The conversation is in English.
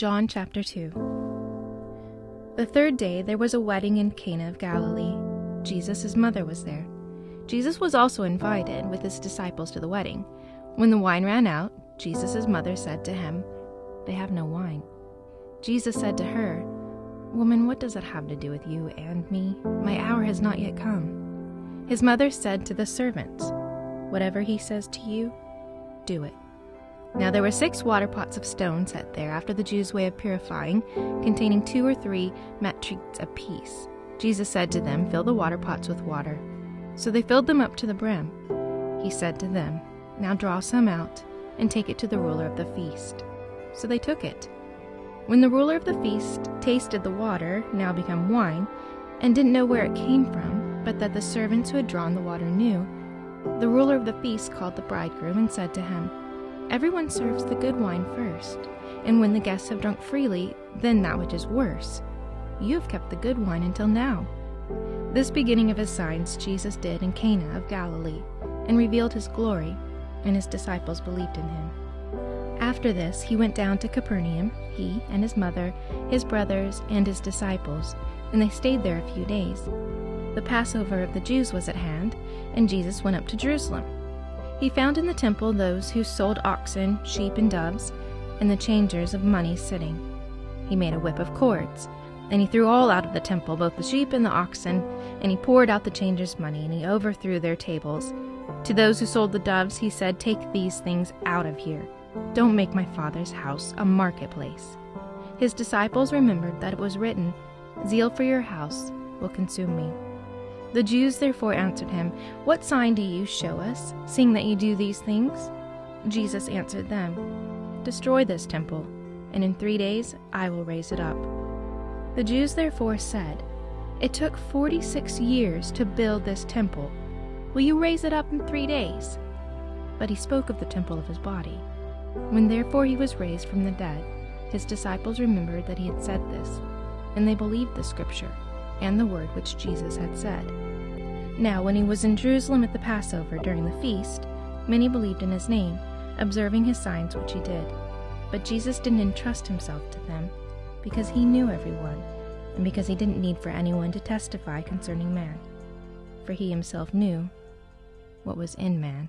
John chapter 2. The third day there was a wedding in Cana of Galilee. Jesus' mother was there. Jesus was also invited with his disciples to the wedding. When the wine ran out, Jesus' mother said to him, They have no wine. Jesus said to her, Woman, what does it have to do with you and me? My hour has not yet come. His mother said to the servants, Whatever he says to you, do it. Now there were six water pots of stone set there after the Jews' way of purifying, containing two or three metretes apiece. Jesus said to them, Fill the water pots with water. So they filled them up to the brim. He said to them, Now draw some out, and take it to the ruler of the feast. So they took it. When the ruler of the feast tasted the water, now become wine, and didn't know where it came from, but that the servants who had drawn the water knew, the ruler of the feast called the bridegroom and said to him, Everyone serves the good wine first, and when the guests have drunk freely, then that which is worse. You have kept the good wine until now. This beginning of his signs Jesus did in Cana of Galilee, and revealed his glory, and his disciples believed in him. After this, he went down to Capernaum, he and his mother, his brothers, and his disciples, and they stayed there a few days. The Passover of the Jews was at hand, and Jesus went up to Jerusalem. He found in the temple those who sold oxen, sheep, and doves, and the changers of money sitting. He made a whip of cords, and he threw all out of the temple, both the sheep and the oxen, and he poured out the changers' money, and he overthrew their tables. To those who sold the doves, he said, Take these things out of here. Don't make my father's house a marketplace. His disciples remembered that it was written, Zeal for your house will consume me. The Jews therefore answered him, What sign do you show us, seeing that you do these things? Jesus answered them, Destroy this temple, and in three days I will raise it up. The Jews therefore said, It took forty six years to build this temple. Will you raise it up in three days? But he spoke of the temple of his body. When therefore he was raised from the dead, his disciples remembered that he had said this, and they believed the scripture and the word which Jesus had said. Now, when he was in Jerusalem at the Passover during the feast, many believed in his name, observing his signs which he did. But Jesus didn't entrust himself to them, because he knew everyone, and because he didn't need for anyone to testify concerning man, for he himself knew what was in man.